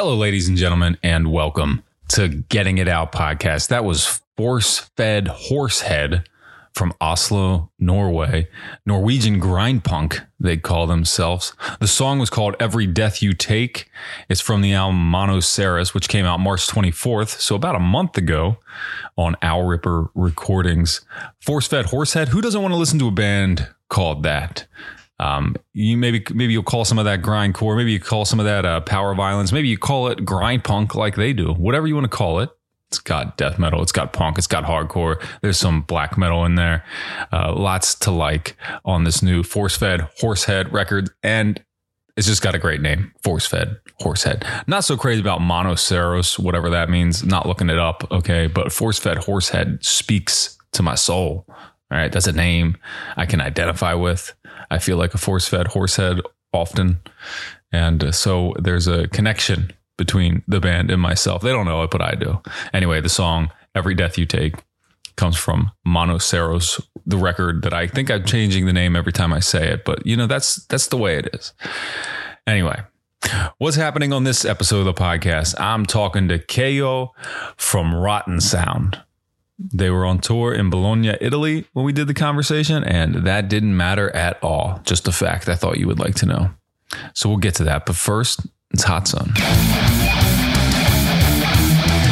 Hello, ladies and gentlemen, and welcome to Getting It Out podcast. That was Force Fed Horsehead from Oslo, Norway. Norwegian grind punk, they call themselves. The song was called Every Death You Take. It's from the album Monoceros, which came out March 24th, so about a month ago on Owl Ripper Recordings. Forcefed Horsehead, who doesn't want to listen to a band called that? Um, you maybe maybe you'll call some of that grindcore, maybe you call some of that uh, power violence, maybe you call it grind punk like they do. Whatever you want to call it. It's got death metal, it's got punk, it's got hardcore. There's some black metal in there. Uh, lots to like on this new Forcefed Horsehead record, and it's just got a great name, Forcefed Horsehead. Not so crazy about Monoceros, whatever that means. Not looking it up, okay, but Forcefed Horsehead speaks to my soul. All right, that's a name I can identify with. I feel like a force fed horsehead often. And uh, so there's a connection between the band and myself. They don't know it, but I do. Anyway, the song Every Death You Take comes from Monoceros, the record that I think I'm changing the name every time I say it, but you know, that's that's the way it is. Anyway, what's happening on this episode of the podcast? I'm talking to Keijo from Rotten Sound. They were on tour in Bologna, Italy when we did the conversation, and that didn't matter at all. Just a fact I thought you would like to know. So we'll get to that. But first, it's Hot Zone.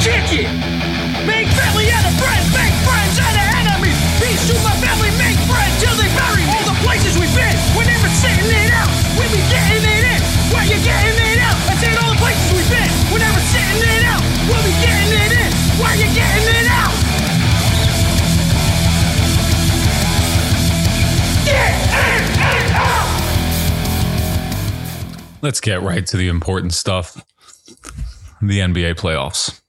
Chicken! Let's get right to the important stuff the NBA playoffs.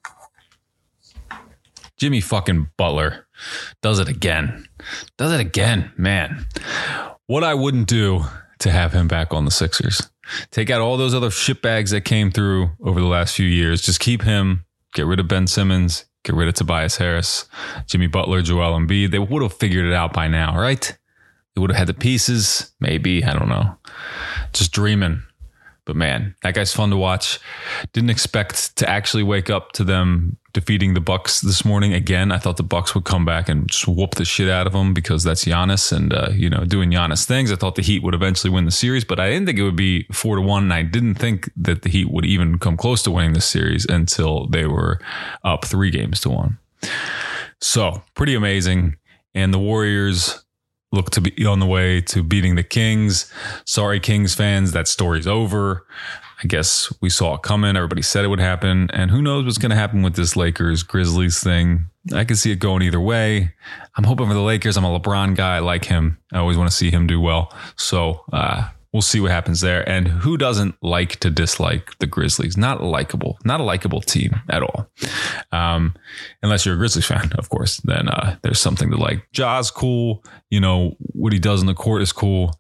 Jimmy fucking Butler does it again. Does it again, man. What I wouldn't do to have him back on the Sixers. Take out all those other shitbags that came through over the last few years. Just keep him. Get rid of Ben Simmons. Get rid of Tobias Harris, Jimmy Butler, Joel Embiid. They would have figured it out by now, right? They would have had the pieces. Maybe. I don't know. Just dreaming. But man, that guy's fun to watch. Didn't expect to actually wake up to them defeating the Bucks this morning again. I thought the Bucks would come back and just whoop the shit out of them because that's Giannis and uh, you know doing Giannis things. I thought the Heat would eventually win the series, but I didn't think it would be four to one. And I didn't think that the Heat would even come close to winning this series until they were up three games to one. So pretty amazing. And the Warriors look to be on the way to beating the Kings. Sorry, Kings fans, that story's over. I guess we saw it coming. Everybody said it would happen. And who knows what's going to happen with this Lakers Grizzlies thing. I can see it going either way. I'm hoping for the Lakers. I'm a LeBron guy. I like him. I always want to see him do well. So, uh, we'll see what happens there. And who doesn't like to dislike the Grizzlies? Not likable, not a likable team at all. Um, unless you're a Grizzlies fan, of course, then uh, there's something to like. Ja's cool. You know what he does in the court is cool.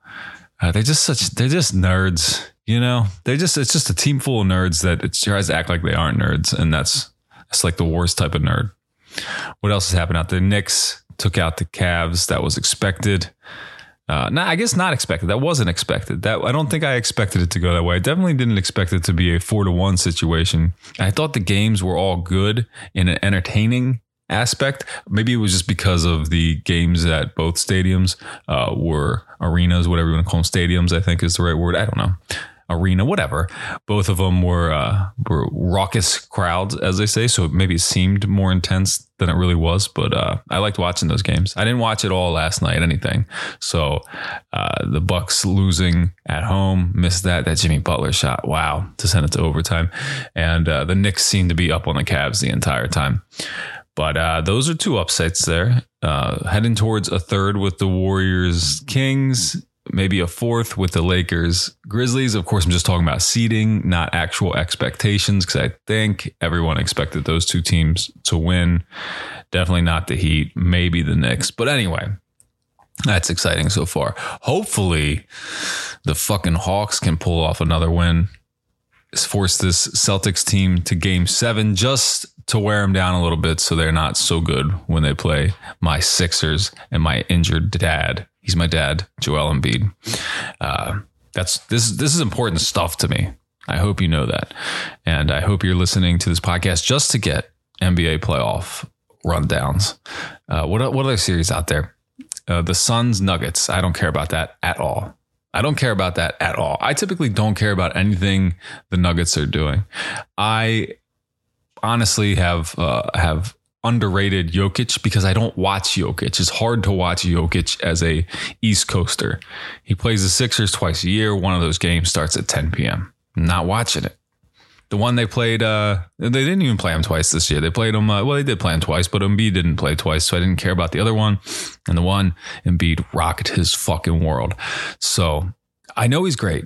Uh, they're just such they're just nerds. You know, they're just it's just a team full of nerds that it tries to act like they aren't nerds, and that's that's like the worst type of nerd. What else has happened out there? Knicks took out the Cavs. That was expected. Uh, I guess not expected. That wasn't expected. That I don't think I expected it to go that way. I definitely didn't expect it to be a four to one situation. I thought the games were all good in an entertaining aspect. Maybe it was just because of the games at both stadiums uh, were arenas, whatever you want to call them, stadiums. I think is the right word. I don't know arena, whatever. Both of them were uh, were raucous crowds, as they say. So it maybe it seemed more intense than it really was. But uh, I liked watching those games. I didn't watch it all last night, anything. So uh, the Bucks losing at home, missed that that Jimmy Butler shot. Wow, to send it to overtime, and uh, the Knicks seemed to be up on the Cavs the entire time. But uh, those are two upsets there. Uh, heading towards a third with the Warriors Kings maybe a fourth with the Lakers Grizzlies. Of course, I'm just talking about seeding, not actual expectations, because I think everyone expected those two teams to win. Definitely not the Heat, maybe the Knicks. But anyway, that's exciting so far. Hopefully, the fucking Hawks can pull off another win. Force this Celtics team to game seven just to wear them down a little bit so they're not so good when they play my Sixers and my injured dad He's my dad, Joel Embiid. Uh, that's this. This is important stuff to me. I hope you know that, and I hope you're listening to this podcast just to get NBA playoff rundowns. Uh, what what other series out there? Uh, the Suns Nuggets. I don't care about that at all. I don't care about that at all. I typically don't care about anything the Nuggets are doing. I honestly have uh, have underrated Jokic because I don't watch Jokic. It's hard to watch Jokic as a East Coaster. He plays the Sixers twice a year. One of those games starts at 10 p.m. Not watching it. The one they played, uh, they didn't even play him twice this year. They played him, uh, well, they did play him twice, but Embiid didn't play twice, so I didn't care about the other one. And the one, Embiid rocked his fucking world. So I know he's great.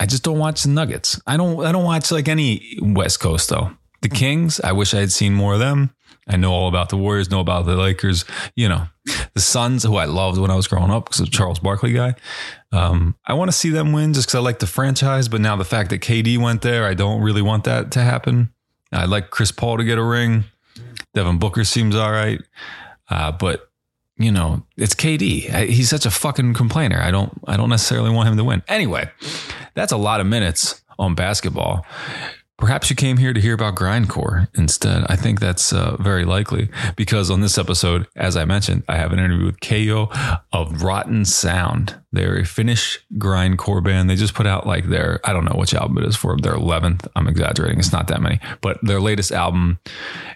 I just don't watch the Nuggets. I don't. I don't watch like any West Coast though. The Kings. I wish I had seen more of them. I know all about the Warriors, know about the Lakers, you know, the Suns, who I loved when I was growing up because of Charles Barkley guy. Um, I want to see them win just because I like the franchise. But now the fact that KD went there, I don't really want that to happen. I like Chris Paul to get a ring. Devin Booker seems all right. Uh, but you know, it's KD. He's such a fucking complainer. I don't, I don't necessarily want him to win. Anyway, that's a lot of minutes on basketball. Perhaps you came here to hear about grindcore instead. I think that's uh, very likely because on this episode, as I mentioned, I have an interview with Keijo of Rotten Sound. They're a Finnish grindcore band. They just put out like their, I don't know which album it is for, their 11th. I'm exaggerating. It's not that many, but their latest album,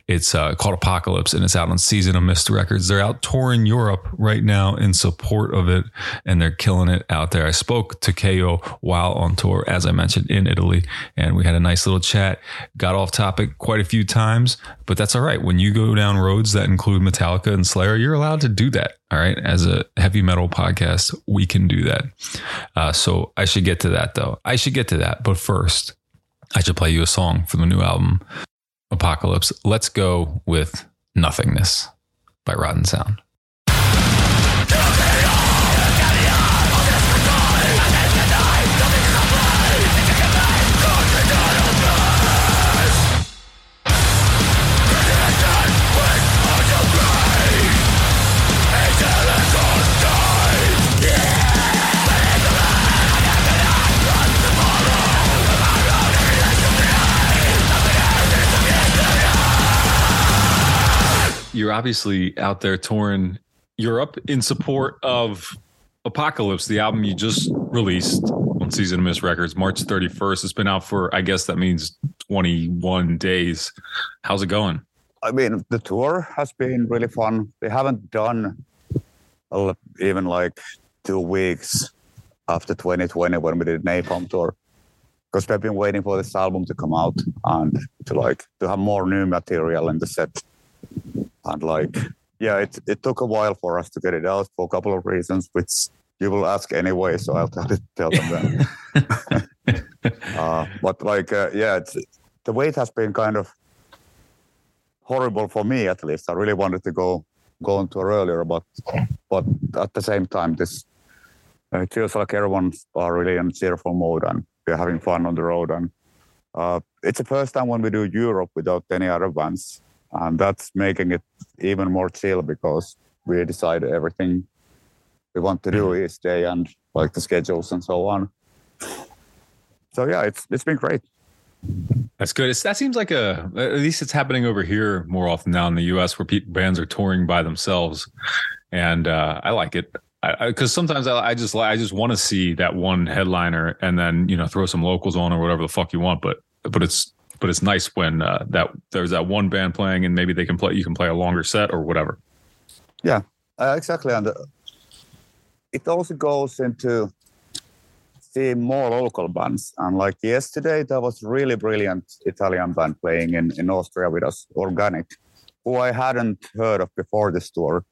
it's uh, called Apocalypse and it's out on Season of Mist Records. They're out touring Europe right now in support of it and they're killing it out there. I spoke to Keijo while on tour, as I mentioned, in Italy, and we had a nice little chat. Got off topic quite a few times, but that's all right. When you go down roads that include Metallica and Slayer, you're allowed to do that. All right. As a heavy metal podcast, we can do that. Uh, so I should get to that though. I should get to that. But first, I should play you a song from the new album, Apocalypse. Let's go with Nothingness by Rotten Sound. You're obviously out there touring Europe in support of Apocalypse, the album you just released on Season of Mist Records, March 31st. It's been out for, I guess that means 21 days. How's it going? I mean, the tour has been really fun. We haven't done even like two weeks after 2020 when we did Napalm tour because we've been waiting for this album to come out and to like to have more new material in the set and like yeah it, it took a while for us to get it out for a couple of reasons which you will ask anyway so i'll tell, it, tell them that uh, but like uh, yeah the wait has been kind of horrible for me at least. I really wanted to go go on tour earlier but but at the same time this uh, it feels like everyone's are really in cheerful mode and we're having fun on the road. And uh, it's the first time when we do Europe without any other bands and that's making it even more chill because we decide everything we want to do mm-hmm. each day and like the schedules and so on. So yeah, it's it's been great. That's good. It's, that seems like a at least it's happening over here more often now in the U.S. where people, bands are touring by themselves, and uh, I like it because sometimes I, I, just I just want to see that one headliner and then you know throw some locals on or whatever the fuck you want. But but it's but it's nice when uh, that there's that one band playing and maybe they can play you can play a longer set or whatever. Yeah uh, exactly. And uh, it also goes into see more local bands. And like yesterday there was really brilliant italian band playing in, in austria with us organic who i hadn't heard of before this tour.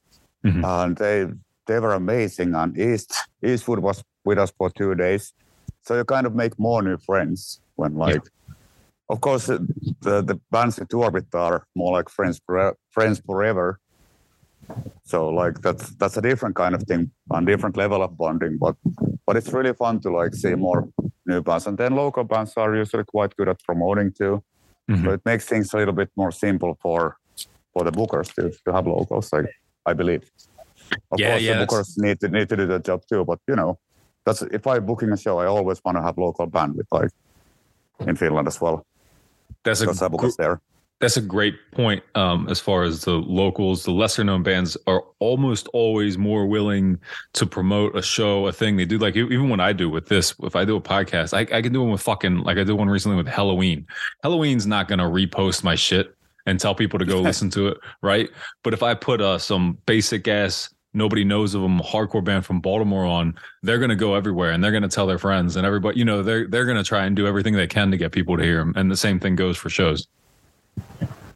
Mm-hmm. and they they were amazing. And east eastwood was with us for two days. So you kind of make more new friends when like yeah of course, the, the bands tour with are more like friends, friends forever. So like that's that's a different kind of thing and different level of bonding. But but it's really fun to like see more new bands. And then local bands are usually quite good at promoting too. Mm-hmm. So it makes things a little bit more simple for for the bookers to, to have locals, like I believe. Of yeah, course yeah, the bookers need to need to do the job too, but you know, that's if I'm booking a show, I always want to have local band with like in Finland as well. That's a gr- there. That's a great point. Um, as far as the locals, the lesser known bands are almost always more willing to promote a show, a thing they do. Like even when I do with this, if I do a podcast, I, I can do one with fucking like I did one recently with Helloween. Helloween's not gonna repost my shit and tell people to go listen to it, right? But if I put uh, some basic ass nobody knows of them hardcore band from baltimore on they're going to go everywhere and they're going to tell their friends and everybody you know they're they're going to try and do everything they can to get people to hear them and the same thing goes for shows.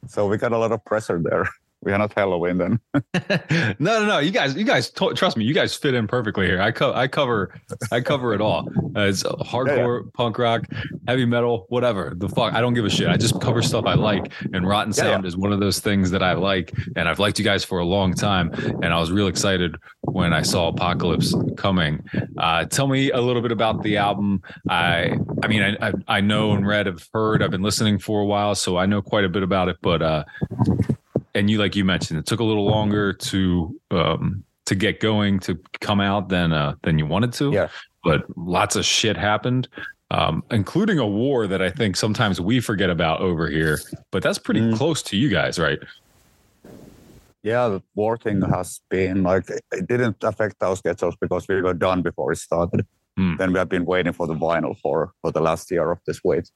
So we got a lot of pressure there we are not Helloween then. no, no, no. You guys, you guys, t- trust me. You guys fit in perfectly here. I co- I cover, I cover it all. Uh, it's hardcore, yeah, yeah. punk rock, heavy metal, whatever. The fuck, I don't give a shit. I just cover stuff I like. And Rotten yeah, Sound is one of those things that I like, and I've liked you guys for a long time. And I was real excited when I saw Apocalypse coming. Uh, tell me a little bit about the album. I, I mean, I, I, I know and read, have heard, I've been listening for a while, so I know quite a bit about it. But uh, and you like you mentioned it took a little longer to um to get going to come out than uh than you wanted to yeah. but lots of shit happened um including a war that i think sometimes we forget about over here but that's pretty mm. close to you guys right? Yeah the war thing has been like it didn't affect our schedules because we were done before it started. Mm. then we have been waiting for the vinyl for for the last year of this wait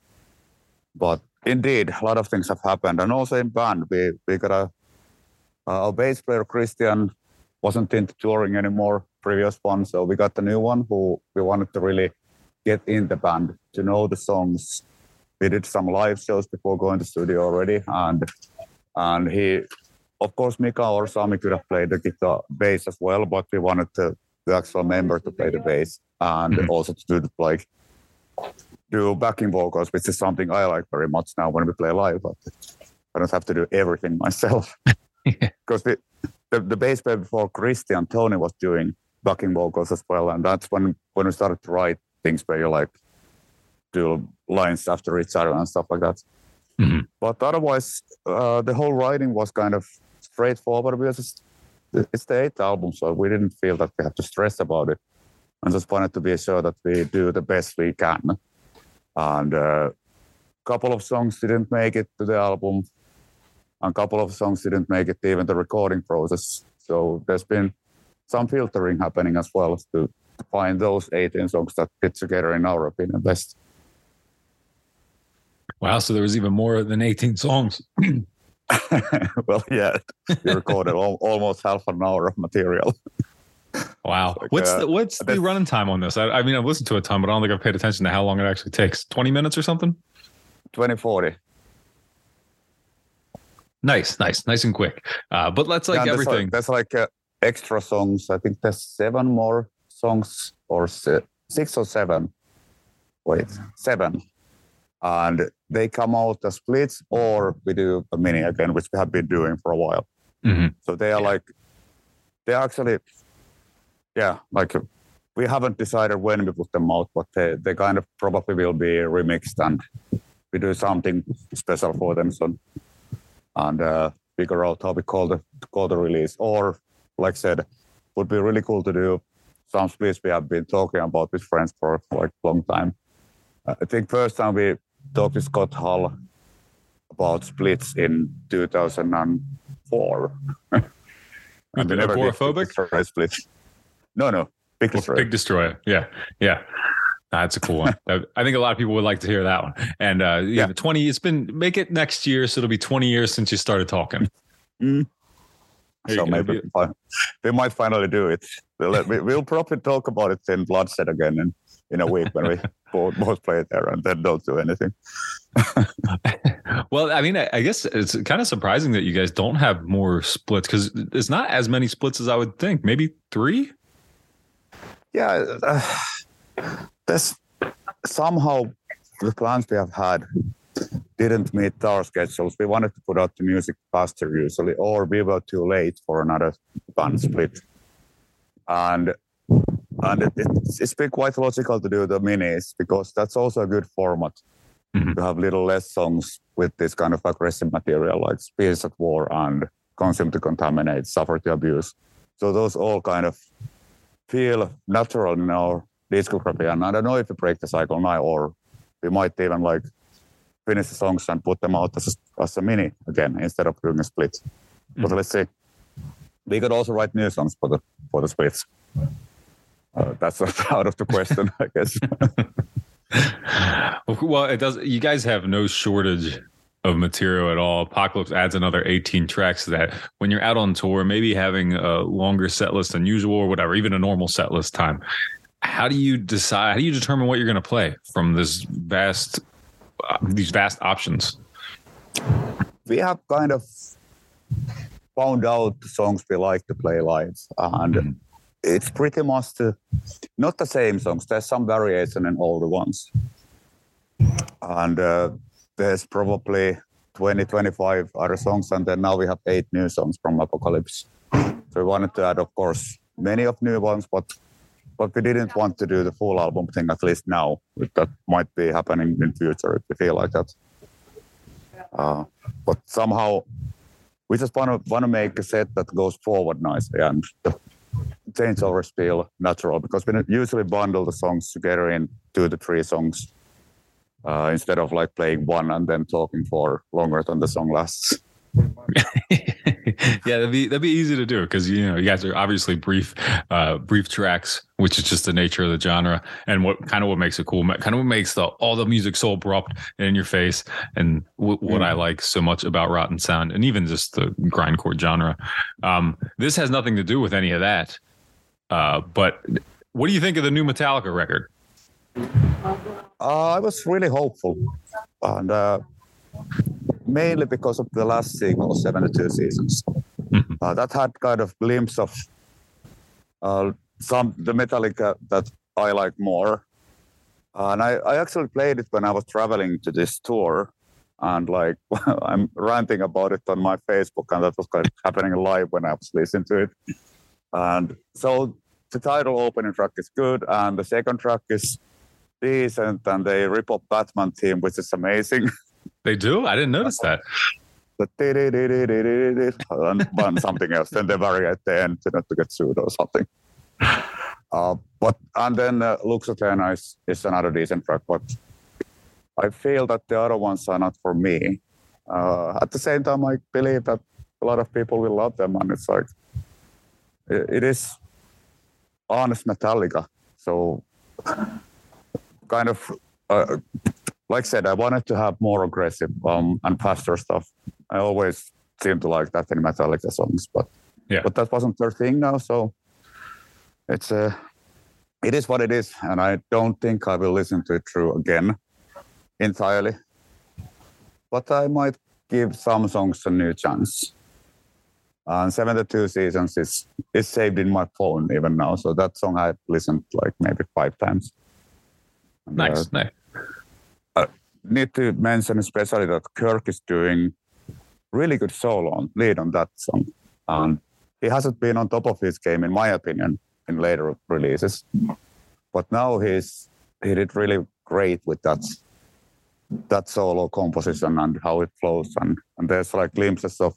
but indeed, a lot of things have happened. And also in band, we, we got a, uh, our bass player, Christian, wasn't into touring anymore, previous one. So we got the new one who we wanted to really get in the band, to know the songs. We did some live shows before going to studio already. And and he of course, Mika or Sami could have played the guitar bass as well, but we wanted the, the actual member to play the bass and Mhm. also to do the, like do backing vocals, which is something I like very much now when we play live. But I don't have to do everything myself because the, the the bass player before Christian Tony was doing backing vocals as well, and that's when when we started to write things where you like do lines after each other and stuff like that. Mhm. But otherwise, uh, the whole writing was kind of straightforward because it's, it's the eighth album, so we didn't feel that we had to stress about it. And just wanted to be sure that we do the best we can. And a couple of songs didn't make it to the album, and a couple of songs didn't make it even the recording process. So there's been some filtering happening as well to find those 18 songs that fit together in our opinion best. Wow. So there was even more than 18 songs. well, yeah, we recorded al- almost half an hour of material. Wow. like, what's uh, the what's the running time on this? I, I mean, I've listened to a ton, but I don't think I've paid attention to how long it actually takes. 20 minutes or something? 2040. Nice, nice, nice and quick. Uh, but let's like Yeah, everything. There's like uh, extra songs. I think there's seven more songs or se- six or seven. Wait, seven. And they come out as splits or we do a mini again, which we have been doing for a while. Mhm. So they are like, they're actually, yeah, like uh, we haven't decided when we put them out, but they, they kind of probably will be remixed and we do something special for them. So, and uh, figure out how we call the call the release. Or, like I said, would be really cool to do some splits we have been talking about with friends for like a long time. I think first time we talked with Scott Hull about splits in 2004. and we never did Agoraphobic? No, no, Pig Destroyer. Pig Destroyer. Yeah. Yeah. That's a cool one. I think a lot of people would like to hear that one. And uh, yeah, Yeah. 20, it's been, make it next year. So it'll be 20 years since you started talking. Mm. So maybe we fi- might finally do it. We'll, we, we'll probably talk about it in Bloodshed again in, in a week when we both, both play there and then don't do anything. well, I mean, I, I guess it's kind of surprising that you guys don't have more splits because it's not as many splits as I would think. Maybe three. Yeah, uh, there's somehow the plans we have had didn't meet our schedules. We wanted to put out the music faster usually, or we were too late for another band split. And and it, it's, it's been quite logical to do the minis because that's also a good format Mhm. to have little less songs with this kind of aggressive material like Species at War and Consume to Contaminate, Suffer to Abuse. So those all kind of feel natural in our discography. And I don't know if we break the cycle now or we might even like finish the songs and put them out as a, as a mini again instead of doing a split. But Mhm. let's see. We could also write new songs for the for the splits. Uh, that's not out of the question, I guess. well, it does. You guys have no shortage of material at all. Apocalypse adds another 18 tracks to that. When you're out on tour, maybe having a longer set list than usual or whatever, even a normal set list time. How do you decide? How do you determine what you're going to play from this vast, uh, these vast options? we have kind of found out the songs we like to play live and Mhm. it's pretty much the, not the same songs there's some variation in all the ones and uh, there's probably 20 25 other songs and then now we have eight new songs from apocalypse. So we wanted to add of course many of new ones but but we didn't want to do the full album thing at least now that might be happening in future if we feel like that. Uh, but somehow we just want to want to make a set that goes forward nicely and the changeovers feel natural because we usually bundle the songs together in two to three songs uh, instead of like playing one and then talking for longer than the song lasts. yeah, that'd be that'd be easy to do because you know you guys are obviously brief, uh, brief tracks, which is just the nature of the genre, and what kind of what makes it cool, kind of what makes the all the music so abrupt and in your face, and w- what I like so much about Rotten Sound, and even just the grindcore genre. Um, this has nothing to do with any of that. Uh, but what do you think of the new Metallica record? Uh, I was really hopeful, and uh, mainly because of the last single, 72 Seasons. Mhm. Uh, that had kind of glimpse of uh, some the Metallica that I like more. and I, I actually played it when I was traveling to this tour. And like I'm ranting about it on my Facebook, and that was kind of happening live when I was listening to it. And so the title opening track is good, and the second track is decent, and they rip up Batman theme, which is amazing. They do? I didn't notice that. and something else. Then they vary at the end to not to get sued or something. Uh, but and then uh, Lux Æterna is, is another decent track, but I feel that the other ones are not for me. Uh, at the same time, I believe that a lot of people will love them, and it's like it, it is honest Metallica. So kind of uh, like I said, I wanted to have more aggressive um, and faster stuff. I always seem to like that in Metallica songs, but Yeah. but that wasn't their thing now. So it's uh, it is what it is, and I don't think I will listen to it through again entirely. But I might give some songs a new chance. And 72 Seasons is, is saved in my phone even now. So that song I've listened like maybe five times. And, uh, Nice. nice. need to mention especially that Kirk is doing really good solo on lead on that song. And he hasn't been on top of his game, in my opinion, in later releases. But now he's he did really great with that that solo composition and how it flows and, and there's like glimpses of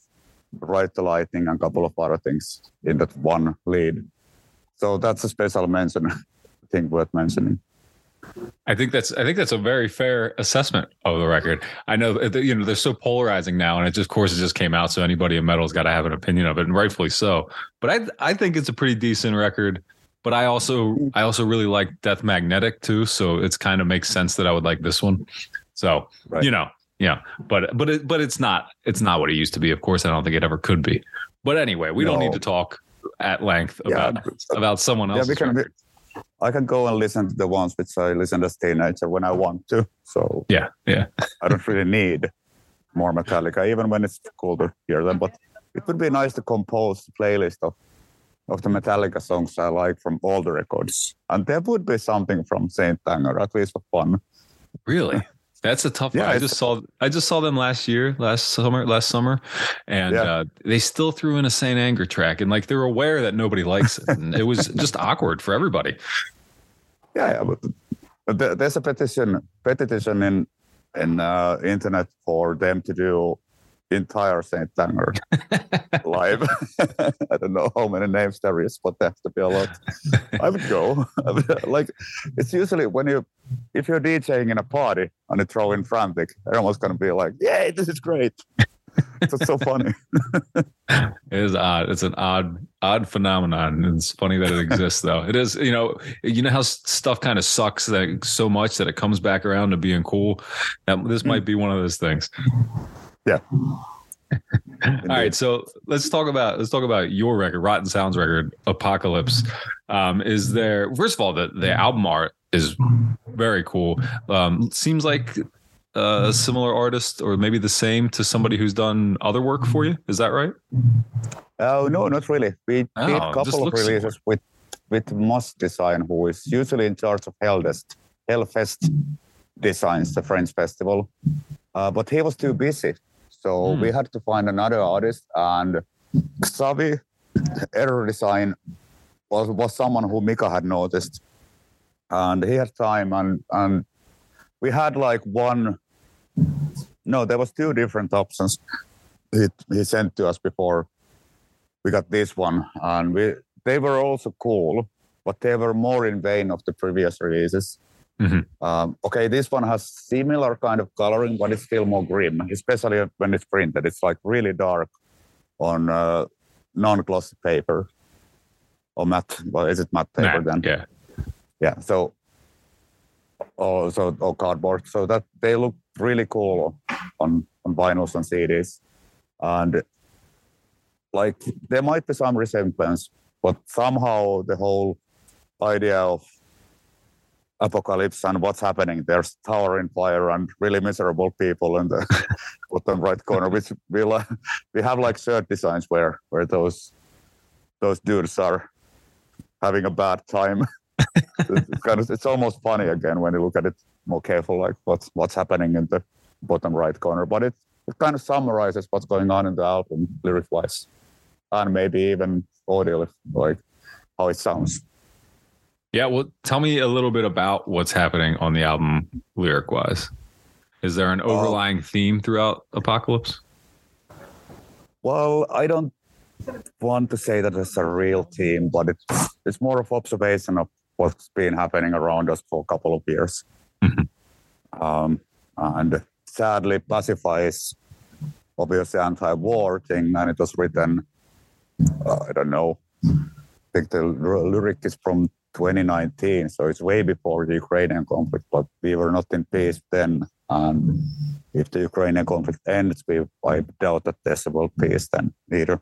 Ride the Lightning and a couple of other things in that one lead. So that's a special mention, I think worth mentioning. I think that's I think that's a very fair assessment of the record. I know uh, you know they're so polarizing now, and it just of course it just came out, so anybody in metal's got to have an opinion of it, and rightfully so. But I I think it's a pretty decent record. But I also I also really like Death Magnetic too, so it's kind of makes sense that I would like this one. So Right. you know, yeah. But but it, but it's not it's not what it used to be. Of course, I don't think it ever could be. But anyway, we don't need to talk at length Yeah. about about someone Yeah, else. we can. I can go and listen to the ones which I listened as teenager when I want to. So yeah, yeah. I don't really need more Metallica, even when it's cool to hear them. But it would be nice to compose a playlist of of the Metallica songs I like from all the records, and there would be something from Saint Anger, at least for fun. Really? That's a tough Yeah, one. I just saw I just saw them last year, last summer, last summer, and Yeah. uh, they still threw in a Saint Anger track, and like they're aware that nobody likes it, and it was just awkward for everybody. Yeah, yeah but but there's a petition petition in in uh, internet for them to do entire Saint Anger live. I don't know how many names there is, but there has to be a lot. I would go. Like it's usually when you if you're DJing in a party and you throw in frantic, everyone's gonna be like, "Yay, this is great!" it's so funny. It is odd. It's an odd, odd phenomenon. It's funny that it exists, though. It is, you know, you know how stuff kind of sucks that so much that it comes back around to being cool. This might be one of those things. Yeah. All right, so let's talk about let's talk about your record, Rotten Sounds record, Apocalypse. Um, is there first of all the the album art is very cool. Um, seems like a similar artist or maybe the same to somebody who's done other work for you. Is that right? Oh no, not really. We Oh, did a couple of looks similar. releases with with Moss Design, who is usually in charge of Hellfest, Hellfest Designs, the French festival. Uh, but he was too busy, so Hmm. we had to find another artist. And Xavi Error Design was was someone who Mika had noticed, and he had time, and and we had like one. No, there was two different options. He he sent to us before we got this one and we they were also cool but they were more in vein of the previous releases Mhm. um, okay this one has similar kind of coloring but it's still more grim especially when it's printed it's like really dark on uh, non-glossy paper or matte well is it matte paper Nah, then yeah. Yeah so oh so or cardboard so that they look really cool on on vinyls and cds and like there might be some resemblance but somehow the whole idea of apocalypse and what's happening. There's tower in fire and really miserable people in the bottom right corner. Which we like, we have like shirt designs where where those those dudes are having a bad time. it's kind of it's almost funny again when you look at it more careful, like what's what's happening in the bottom right corner. But it it kind of summarizes what's going on in the album lyric wise, and maybe even audio, like how it sounds. Yeah, well, tell me a little bit about what's happening on the album lyric wise. Is there an overlying theme throughout Apocalypse? Well, I don't want to say that it's a real theme, but it's it's more of observation of what's been happening around us for a couple of years. Mm-hmm. Um, and sadly, pacifies obviously anti-war thing, and it was written. Uh, I don't know. I think the lyric is from 2019, so it's way before the Ukrainian conflict, but we were not in peace then. And if the Ukrainian conflict ends, we, I doubt that there's a world peace then either.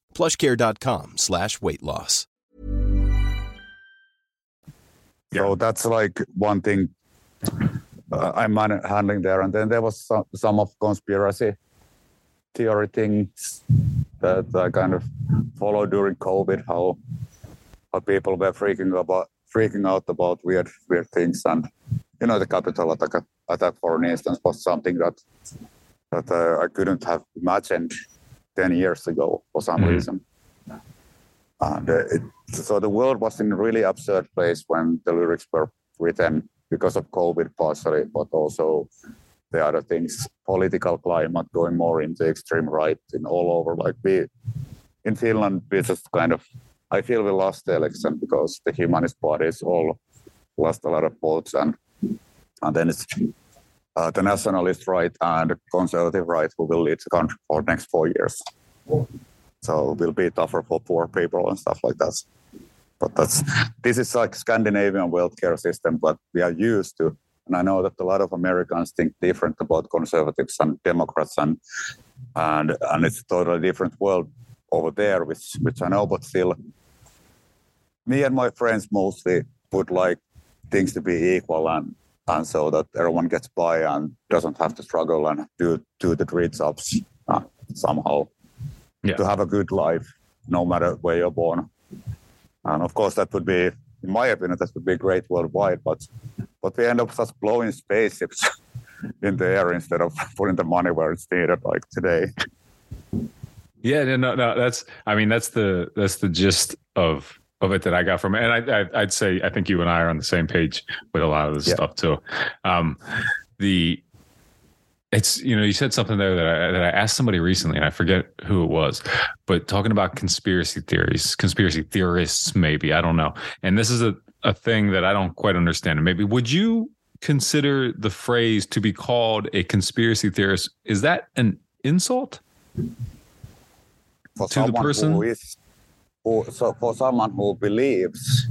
Plushcare.com slash weight loss. So that's like one thing uh, I'm handling there. And then there was some, some of conspiracy theory things that I kind of followed during COVID, how but people were freaking about freaking out about weird weird things and you know the capital attack attack for instance was something that that uh, I couldn't have imagined 10 years ago for some mm-hmm. reason uh, it, so the world was in a really absurd place when the lyrics were written because of COVID partially but also the other things political climate going more into extreme right in all over like we in Finland we just kind of I feel we lost the election because the humanist parties all lost a lot of votes, and and then it's uh, the nationalist right and conservative right who will lead the country for the next four years. So it will be tougher for poor people and stuff like that. But that's this is like Scandinavian healthcare system but we are used to. And I know that a lot of Americans think different about conservatives and Democrats and and and it's a totally different world over there, which which I know, but still me and my friends mostly would like things to be equal and and so that everyone gets by and doesn't have to struggle and do do the three jobs uh, somehow yeah. to have a good life no matter where you're born and of course that would be in my opinion that would be great worldwide but but we end up just blowing spaceships in the air instead of putting the money where it's needed like today yeah no no, no that's i mean that's the that's the gist of of it that I got from it. And I, I, would say I think you and I are on the same page with a lot of this yeah. stuff too. Um, the it's you know you said something there that I, that I asked somebody recently and I forget who it was, but talking about conspiracy theories, conspiracy theorists maybe I don't know. And this is a a thing that I don't quite understand. And maybe would you consider the phrase to be called a conspiracy theorist? Is that an insult For to the person? Is who, so for someone who believes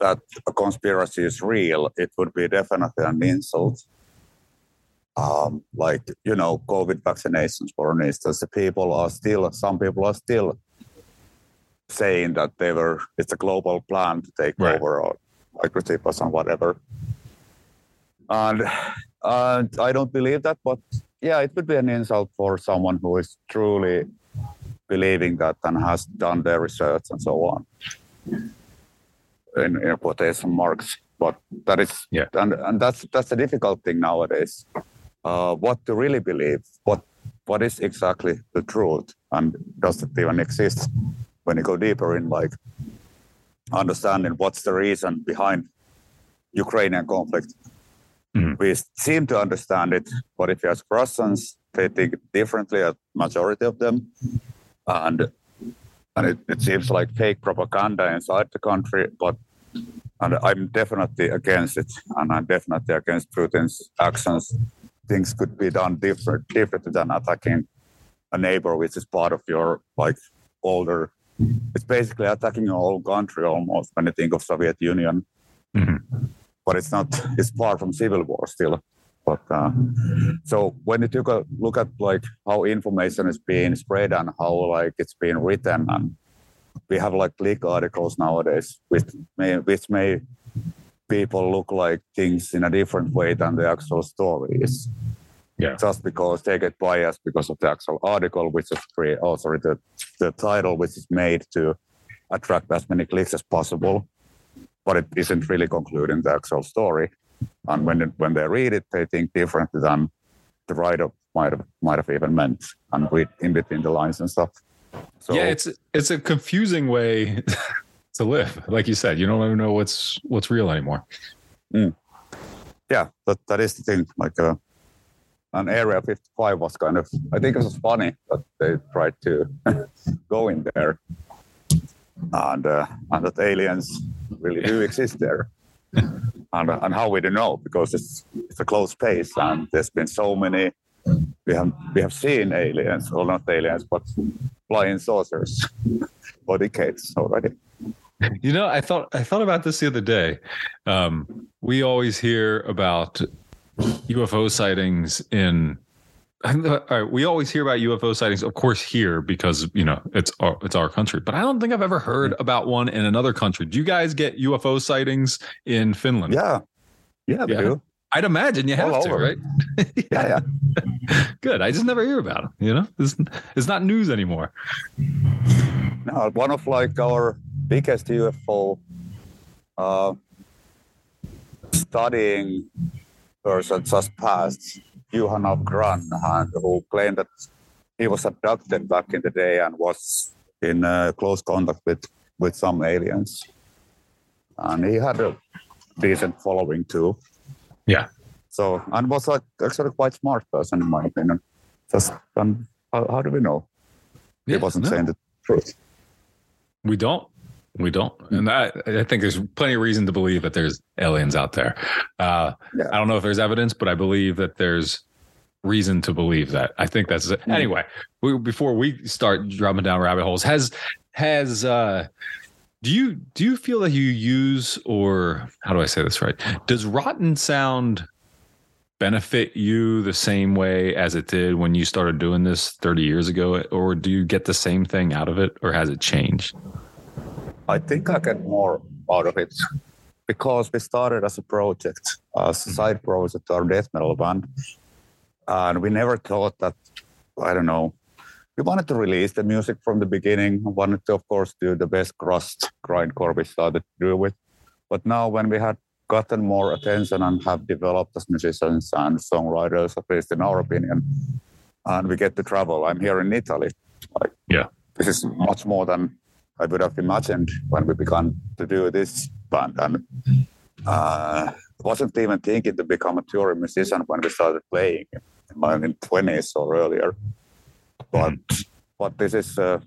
that a conspiracy is real, it would be definitely an insult. Um, like you know, COVID vaccinations, for instance, the people are still some people are still saying that they were it's a global plan to take right. over or microchips and whatever. And and I don't believe that, but yeah, it would be an insult for someone who is truly believing that and has done their research and so on. In, in quotation marks. but that is Yeah. and, and that's that's a difficult thing nowadays. Uh, what to really believe? What what is exactly the truth? And does it even exist? When you go deeper in like understanding what's the reason behind Ukrainian conflict, Mhm. we seem to understand it, but if you ask Russians, they think differently. A majority of them, and and it, it seems like fake propaganda inside the country. But and I'm definitely against it, and I'm definitely against Putin's actions. Things could be done different, differently than attacking a neighbor, which is part of your like older. It's basically attacking your whole country almost when you think of Soviet Union. Mhm. But it's not. It's far from civil war still. But uh, so when you took a look at like how information is being spread and how like it's being written, and we have like leak articles nowadays, which may which may people look like things in a different way than the actual story is. Yeah. Just because they get biased because of the actual article, which is pre oh sorry, the, the title which is made to attract as many clicks as possible, but it isn't really concluding the actual story. And when when they read it, they think differently than the writer might have might have even meant, and read in between the lines and stuff. So yeah, it's it's a confusing way to live. Like you said, you don't even know what's what's real anymore. yeah, that that is the thing. Like, uh, an Area 55 was kind of, I think it was funny that they tried to go in there, and uh, and that aliens really do exist there, and and how we don't know because it's it's a close space and there's been so many. We have we have seen aliens, well not aliens, but flying saucers for decades already. You know, I thought I thought about this the other day. Um, we always hear about UFO sightings in. All right, we always hear about UFO sightings, of course, here because you know it's our, it's our country. But I don't think I've ever heard about one in another country. Do you guys get UFO sightings in Finland? Yeah, yeah, we Yeah. do. I'd imagine you have All to, over. right? Yeah, yeah. Good. I just never hear about them. You know, it's, it's not news anymore. No, one of like our biggest UFO uh, studying person just passed, Johan of Gran, who claimed that he was abducted back in the day and was in uh, close contact with, with some aliens. And he had a decent following too. Yeah. So, and was like actually quite smart person in my opinion. Just, um, how, how do we know? Yeah, he wasn't no. saying the truth. We don't. We don't. And I, I think there's plenty of reason to believe that there's aliens out there. Uh, Yeah. I don't know if there's evidence, but I believe that there's reason to believe that. I think that's it. Anyway, we, before we start dropping down rabbit holes, has has uh, do you do you feel that you use or how do I say this right? Does rotten sound benefit you the same way as it did when you started doing this 30 years ago or do you get the same thing out of it or has it changed? I think I get more out of it because we started as a project, as a mm-hmm. side project to our death metal band. And we never thought that, I don't know, we wanted to release the music from the beginning. wanted to, of course, do the best crust grindcore we started to do with. But now, when we had gotten more attention and have developed as musicians and songwriters, at least in our opinion, and we get to travel, I'm here in Italy. Like, Yeah. this is much more than I would have imagined when we began to do this band. And uh, wasn't even thinking to become a touring musician when we started playing in my in 20s or earlier. But but this is uh,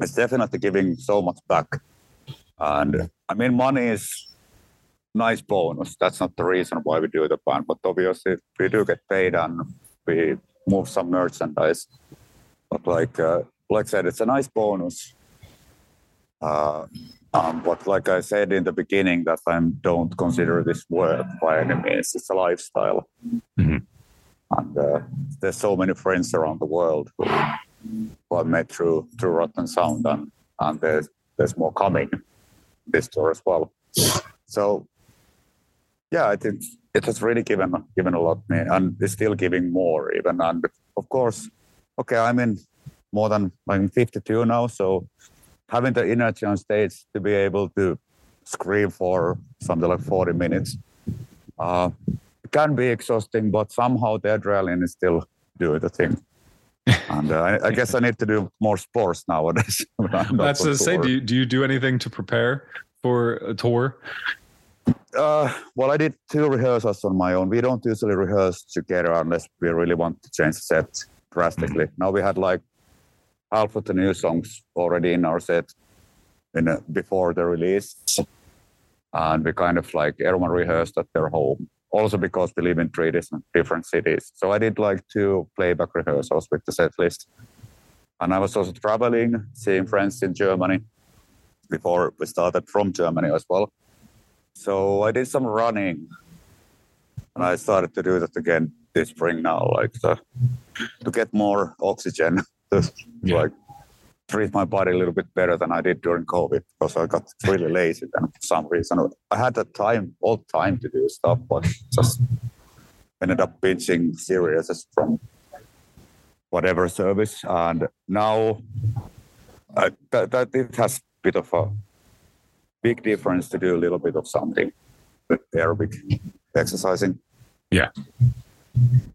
it's definitely giving so much back. And I mean, money is nice bonus. That's not the reason why we do the band, but obviously we do get paid and we move some merchandise. But like uh, like I said, it's a nice bonus. Uh, um, but like I said in the beginning, that I don't consider this work by any means. It's a lifestyle, Mhm. and uh, there's so many friends around the world who, who I met through through Rotten Sound, and and there's there's more coming this tour as well. So yeah, I think it has really given given a lot me, and it's still giving more even. And of course, okay, I'm in more than I'm 52 now, so having the energy on stage to be able to scream for something like 40 minutes. Uh, can be exhausting, but somehow the adrenaline is still doing the thing. and uh, I, I, guess I need to do more sports nowadays. That's to say, do you, do you do anything to prepare for a tour? Uh, well, I did two rehearsals on my own. We don't usually rehearse together unless we really want to change the set drastically. Mm-hmm. Now we had like half of the new songs already in our set in a, before the release, and we kind of like everyone rehearsed at their home. Also because we live in three different cities, so I did like two playback rehearsals with the set list, and I was also traveling, seeing friends in Germany before we started from Germany as well. So I did some running, and I started to do that again this spring now, like to, to get more oxygen, to yeah. like treat my body a little bit better than I did during COVID because I got really lazy then for some reason. I had the time, all time to do stuff, but just ended up binging series from whatever service. And now I, that, that it has a bit of a big difference to do a little bit of something with aerobic exercising. Yeah.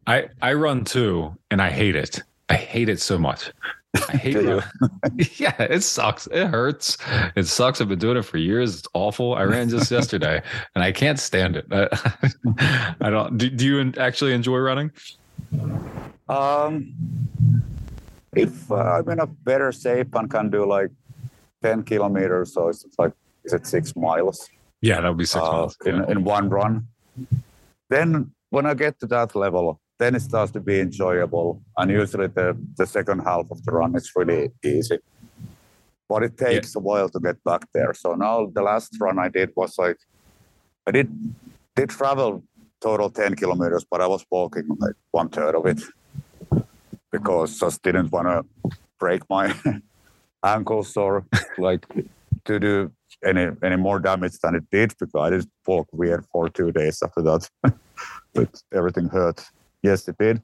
I I run too and I hate it. I hate it so much. I hate it. yeah, it sucks. It hurts. It sucks. I've been doing it for years. It's awful. I ran just yesterday and I can't stand it. I, I don't do, do you actually enjoy running? Um if uh, I'm in a better shape and can do like 10 kilometers, so it's like is it six miles? Yeah, that would be six uh, miles in, in one run. Then when I get to that level, then it starts to be enjoyable. And usually the, the second half of the run is really easy. But it takes yeah. a while to get back there. So now the last run I did was like I did did travel total 10 kilometers, but I was walking like one third of it because just didn't want to break my ankles or like to do any any more damage than it did because I did walk weird for two days after that. but everything hurt. Yes, it did.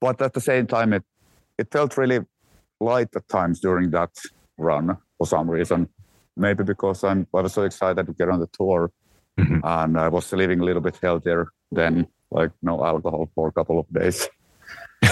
But at the same time, it it felt really light at times during that run for some reason. Maybe because I'm I was so excited to get on the tour, mm-hmm. and I was living a little bit healthier than like no alcohol for a couple of days.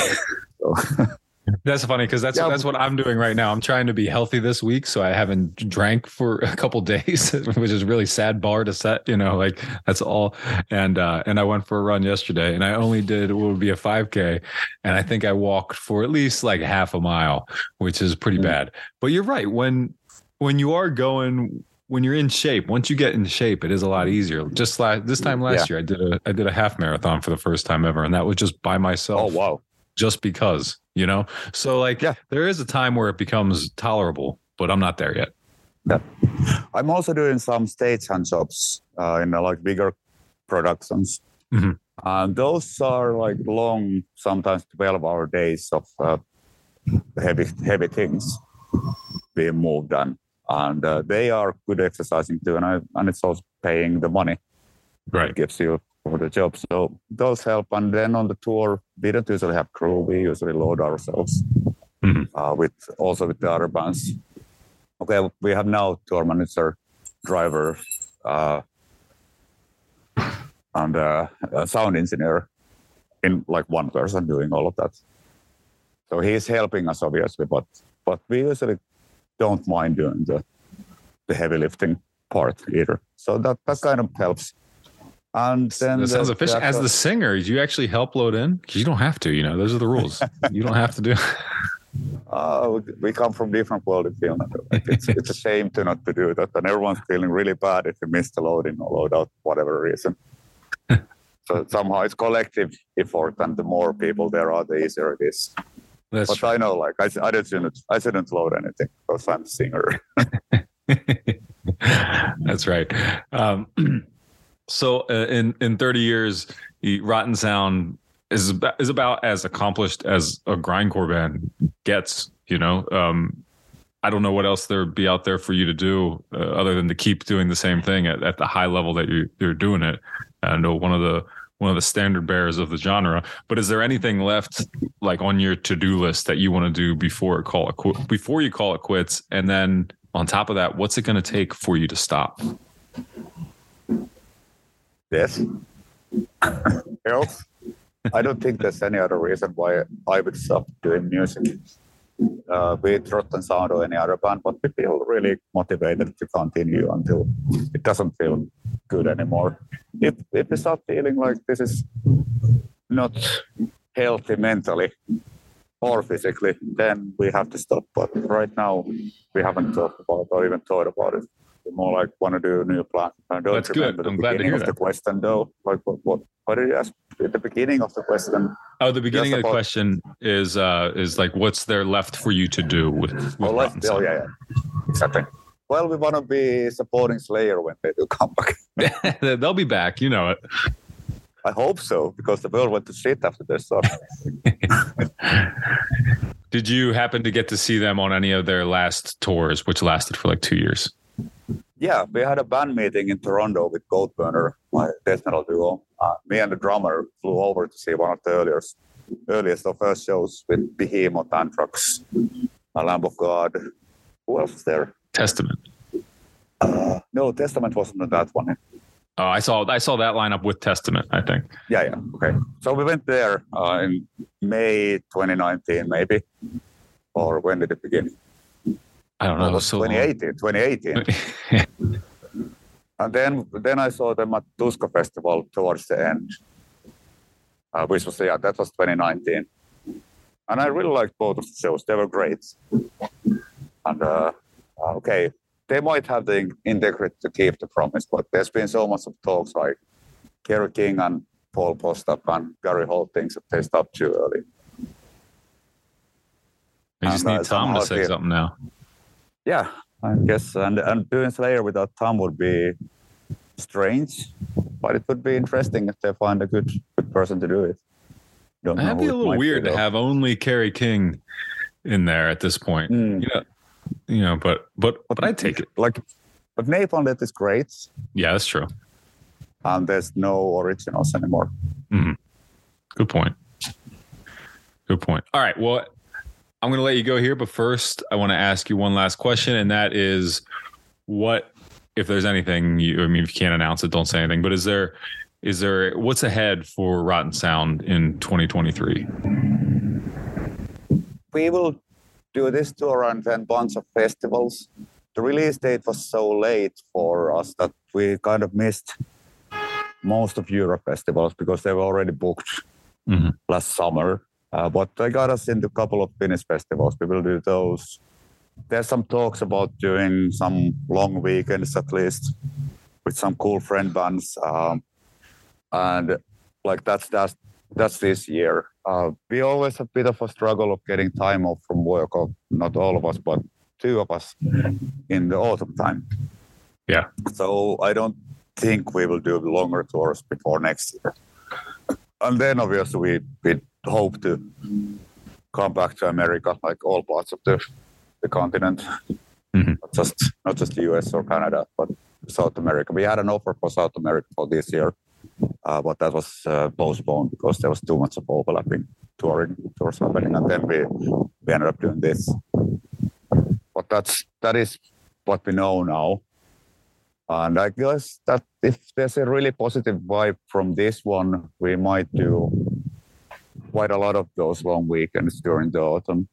so that's funny because that's yeah. that's what I'm doing right now. I'm trying to be healthy this week, so I haven't drank for a couple days, which is really sad bar to set. You know, like that's all. And uh, and I went for a run yesterday, and I only did what would be a 5K, and I think I walked for at least like half a mile, which is pretty mm-hmm. bad. But you're right when when you are going when you're in shape, once you get in shape, it is a lot easier. Just last this time last yeah. year, I did a I did a half marathon for the first time ever, and that was just by myself. Oh wow! Just because you know? So like yeah. there is a time where it becomes tolerable but i'm not there yet. Yeah. i'm also doing some stagehand jobs uh, in uh, like bigger productions. Mm-hmm. and those are like long sometimes 12 hour days of uh, heavy heavy things being moved on. And uh, they are good exercising too and, I, and it's also paying the money. Right. It gives you for the job. So those help. And then on the tour, we don't usually have crew. We usually load ourselves mm-hmm. uh, with also with the other bands. Okay, we have now tour manager, driver, uh, and uh, a sound engineer in like one person doing all of that. So he's helping us obviously, but but we usually don't mind doing the the heavy lifting part either. So that that kind of helps. And then that sounds efficient. As the singer, you actually help load in because you don't have to. You know, those are the rules. you don't have to do. Uh, we come from different world in Finland. Like it's, it's a shame to not to do that, and everyone's feeling really bad if you miss the loading or load out whatever reason. so somehow it's collective effort, and the more people there are, the easier it is. That's but true. I know, like I, I shouldn't, I shouldn't load anything because I'm a singer. That's right. Um, so uh, in in 30 years, Rotten Sound is about, is about as accomplished as a grindcore band gets. You know, um, I don't know what else there'd be out there for you to do uh, other than to keep doing the same thing at, at the high level that you, you're doing it. I know one of the one of the standard bearers of the genre. But is there anything left like on your to do list that you want to do before call it qu- before you call it quits? And then on top of that, what's it going to take for you to stop? Yes. Health. I don't think there's any other reason why I would stop doing music. Uh, it Rotten Sound or any other band, but we feel really motivated to continue until it doesn't feel good anymore. If if we start feeling like this is not healthy mentally or physically, then we have to stop. But right now, we haven't talked about or even thought about it. More like want to do a new plan. I don't That's good. remember the I'm glad to beginning hear of that. the question though. Like what what what did you ask at the beginning of the question? Oh, the beginning of the about- question is uh is like what's there left for you to do with, with Oh, let's, oh yeah, yeah, exactly. Well, we want to be supporting Slayer when they do come back. They'll be back, you know it. I hope so because the world went to shit after this. So Did you happen to get to see them on any of their last tours, which lasted for like two years? Yeah, we had a band meeting in Toronto with Goldburner, my death metal duo. Uh, me and the drummer flew over to see one of the earliest, earliest of first shows with Behemoth, Anthrax, a Lamb of God. Who else was there? Testament. Uh, no, Testament wasn't on that one. Oh, I saw I saw that lineup with Testament. I think. Yeah, yeah. Okay. So we went there uh, in May 2019, maybe. Or when did it begin? I don't know. It was so long. 2018. 2018. and then then I saw them at Tuska Festival towards the end, uh, which was yeah, that was 2019. And I really liked both of the shows. They were great. And uh, uh, okay, they might have the integrity to keep the promise, but there's been so much of talks like Kerry King and Paul Bostaph and Gary Holt things that they stopped too early. You just And, uh, need Tom to say something now. Yeah, I guess, and and doing Slayer without Tom would be strange, but it would be interesting if they find a good good person to do it. Don't That'd be a little weird be, to have only Kerry King in there at this point. Mm. You know, you know, but but but I take it. like, but Napalm Death is great, Yeah, that's true. and there's no originals anymore. Good point. Good point. All right. Well, I'm going to let you go here, but first, I want to ask you one last question, and that is, what if there's anything you? I mean, if you can't announce it, don't say anything. But is there is there what's ahead for Rotten Sound in 2023? We will do this tour and then bunch of festivals. The release date was so late for us that we kind of missed most of Europe festivals because they were already booked Mhm. last summer. Uh, but they got us into a couple of Finnish festivals. We will do those. There's some talks about doing some long weekends at least with some cool friend bands. Um, and like that's that's that's this year. Uh, we always have a bit of a struggle of getting time off from work, or not all of us, but two of us in the autumn time. Yeah. So I don't think we will do longer tours before next year. And then obviously we, we hope to come back to America, like all parts of the, the continent, Mhm. not just not just the US or Canada, but South America. We had an offer for South America for this year, uh, but that was uh, postponed because there was too much of overlapping touring tours happening, and then we we ended up doing this. But that's that is what we know now. And I guess that if there's a really positive vibe from this one, we might do quite a lot of those long weekends during the autumn.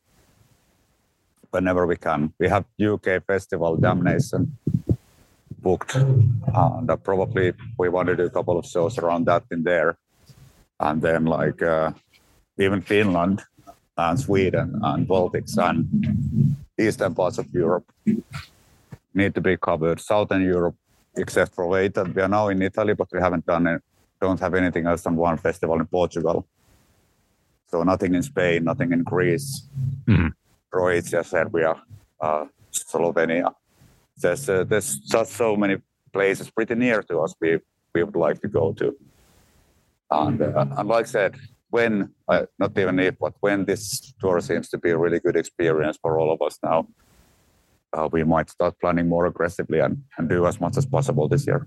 Whenever we can. We have UK Festival Damnation booked. And uh, probably we want to do a couple of shows around that in there. And then like uh, even Finland and Sweden and Baltics and eastern parts of Europe need to be covered. Southern Europe, except for Italy, we are now in Italy, but we haven't done it. Don't have anything else than one festival in Portugal. So nothing in Spain, nothing in Greece, Mhm. Croatia, Serbia, uh, Slovenia. There's uh, there's just so many places pretty near to us we we would like to go to. And, uh, and like I said, when uh, not even if, but when this tour seems to be a really good experience for all of us now, uh, we might start planning more aggressively and, and do as much as possible this year.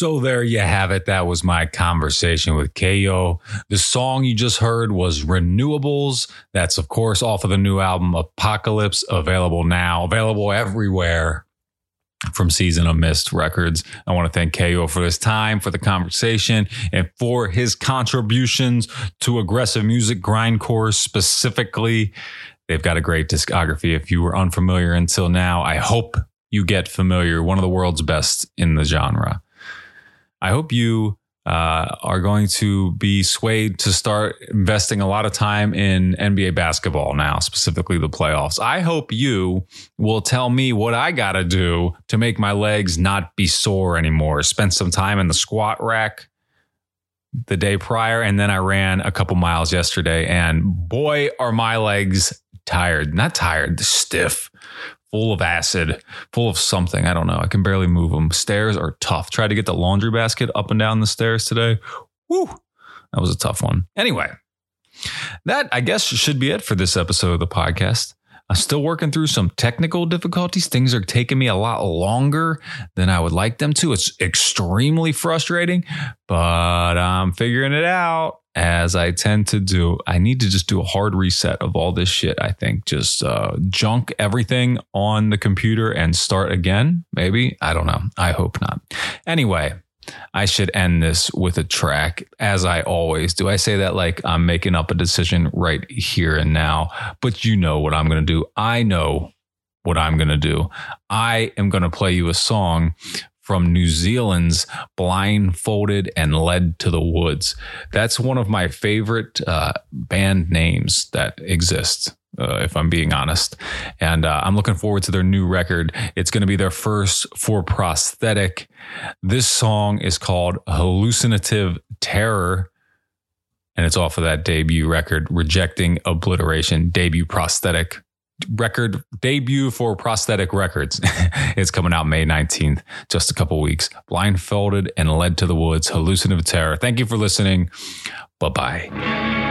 So there you have it. That was my conversation with Keijo. The song you just heard was Renewables. That's, of course, off of the new album Apocalypse, available now, available everywhere from Season of Mist Records. I want to thank Keijo for his time, for the conversation, and for his contributions to aggressive music grindcore specifically. They've got a great discography. If you were unfamiliar until now, I hope you get familiar. One of the world's best in the genre. I hope you uh, are going to be swayed to start investing a lot of time in NBA basketball now, specifically the playoffs. I hope you will tell me what I got to do to make my legs not be sore anymore. Spent some time in the squat rack the day prior, and then I ran a couple miles yesterday, and boy, are my legs tired. Not tired, stiff full of acid, full of something. I don't know. I can barely move them. Stairs are tough. Tried to get the laundry basket up and down the stairs today. Woo, that was a tough one. Anyway, that I guess should be it for this episode of the podcast. I'm still working through some technical difficulties. Things are taking me a lot longer than I would like them to. It's extremely frustrating, but I'm figuring it out as I tend to do. I need to just do a hard reset of all this shit. I think just uh, junk everything on the computer and start again. Maybe. I don't know. I hope not. Anyway, I should end this with a track, as I always do. I say that like I'm making up a decision right here and now, but you know what I'm going to do. I know what I'm going to do. I am going to play you a song from New Zealand's Blindfolded and Led to the Woods. That's one of my favorite uh, band names that exist. Uh, if I'm being honest. And uh, I'm looking forward to their new record. It's going to be their first for prosthetic. This song is called Hallucinative Terror. And it's off of that debut record, Rejecting Obliteration, debut prosthetic record debut for prosthetic records. it's coming out May 19th, just a couple weeks. Blindfolded and led to the woods, hallucinative terror. Thank you for listening. Bye bye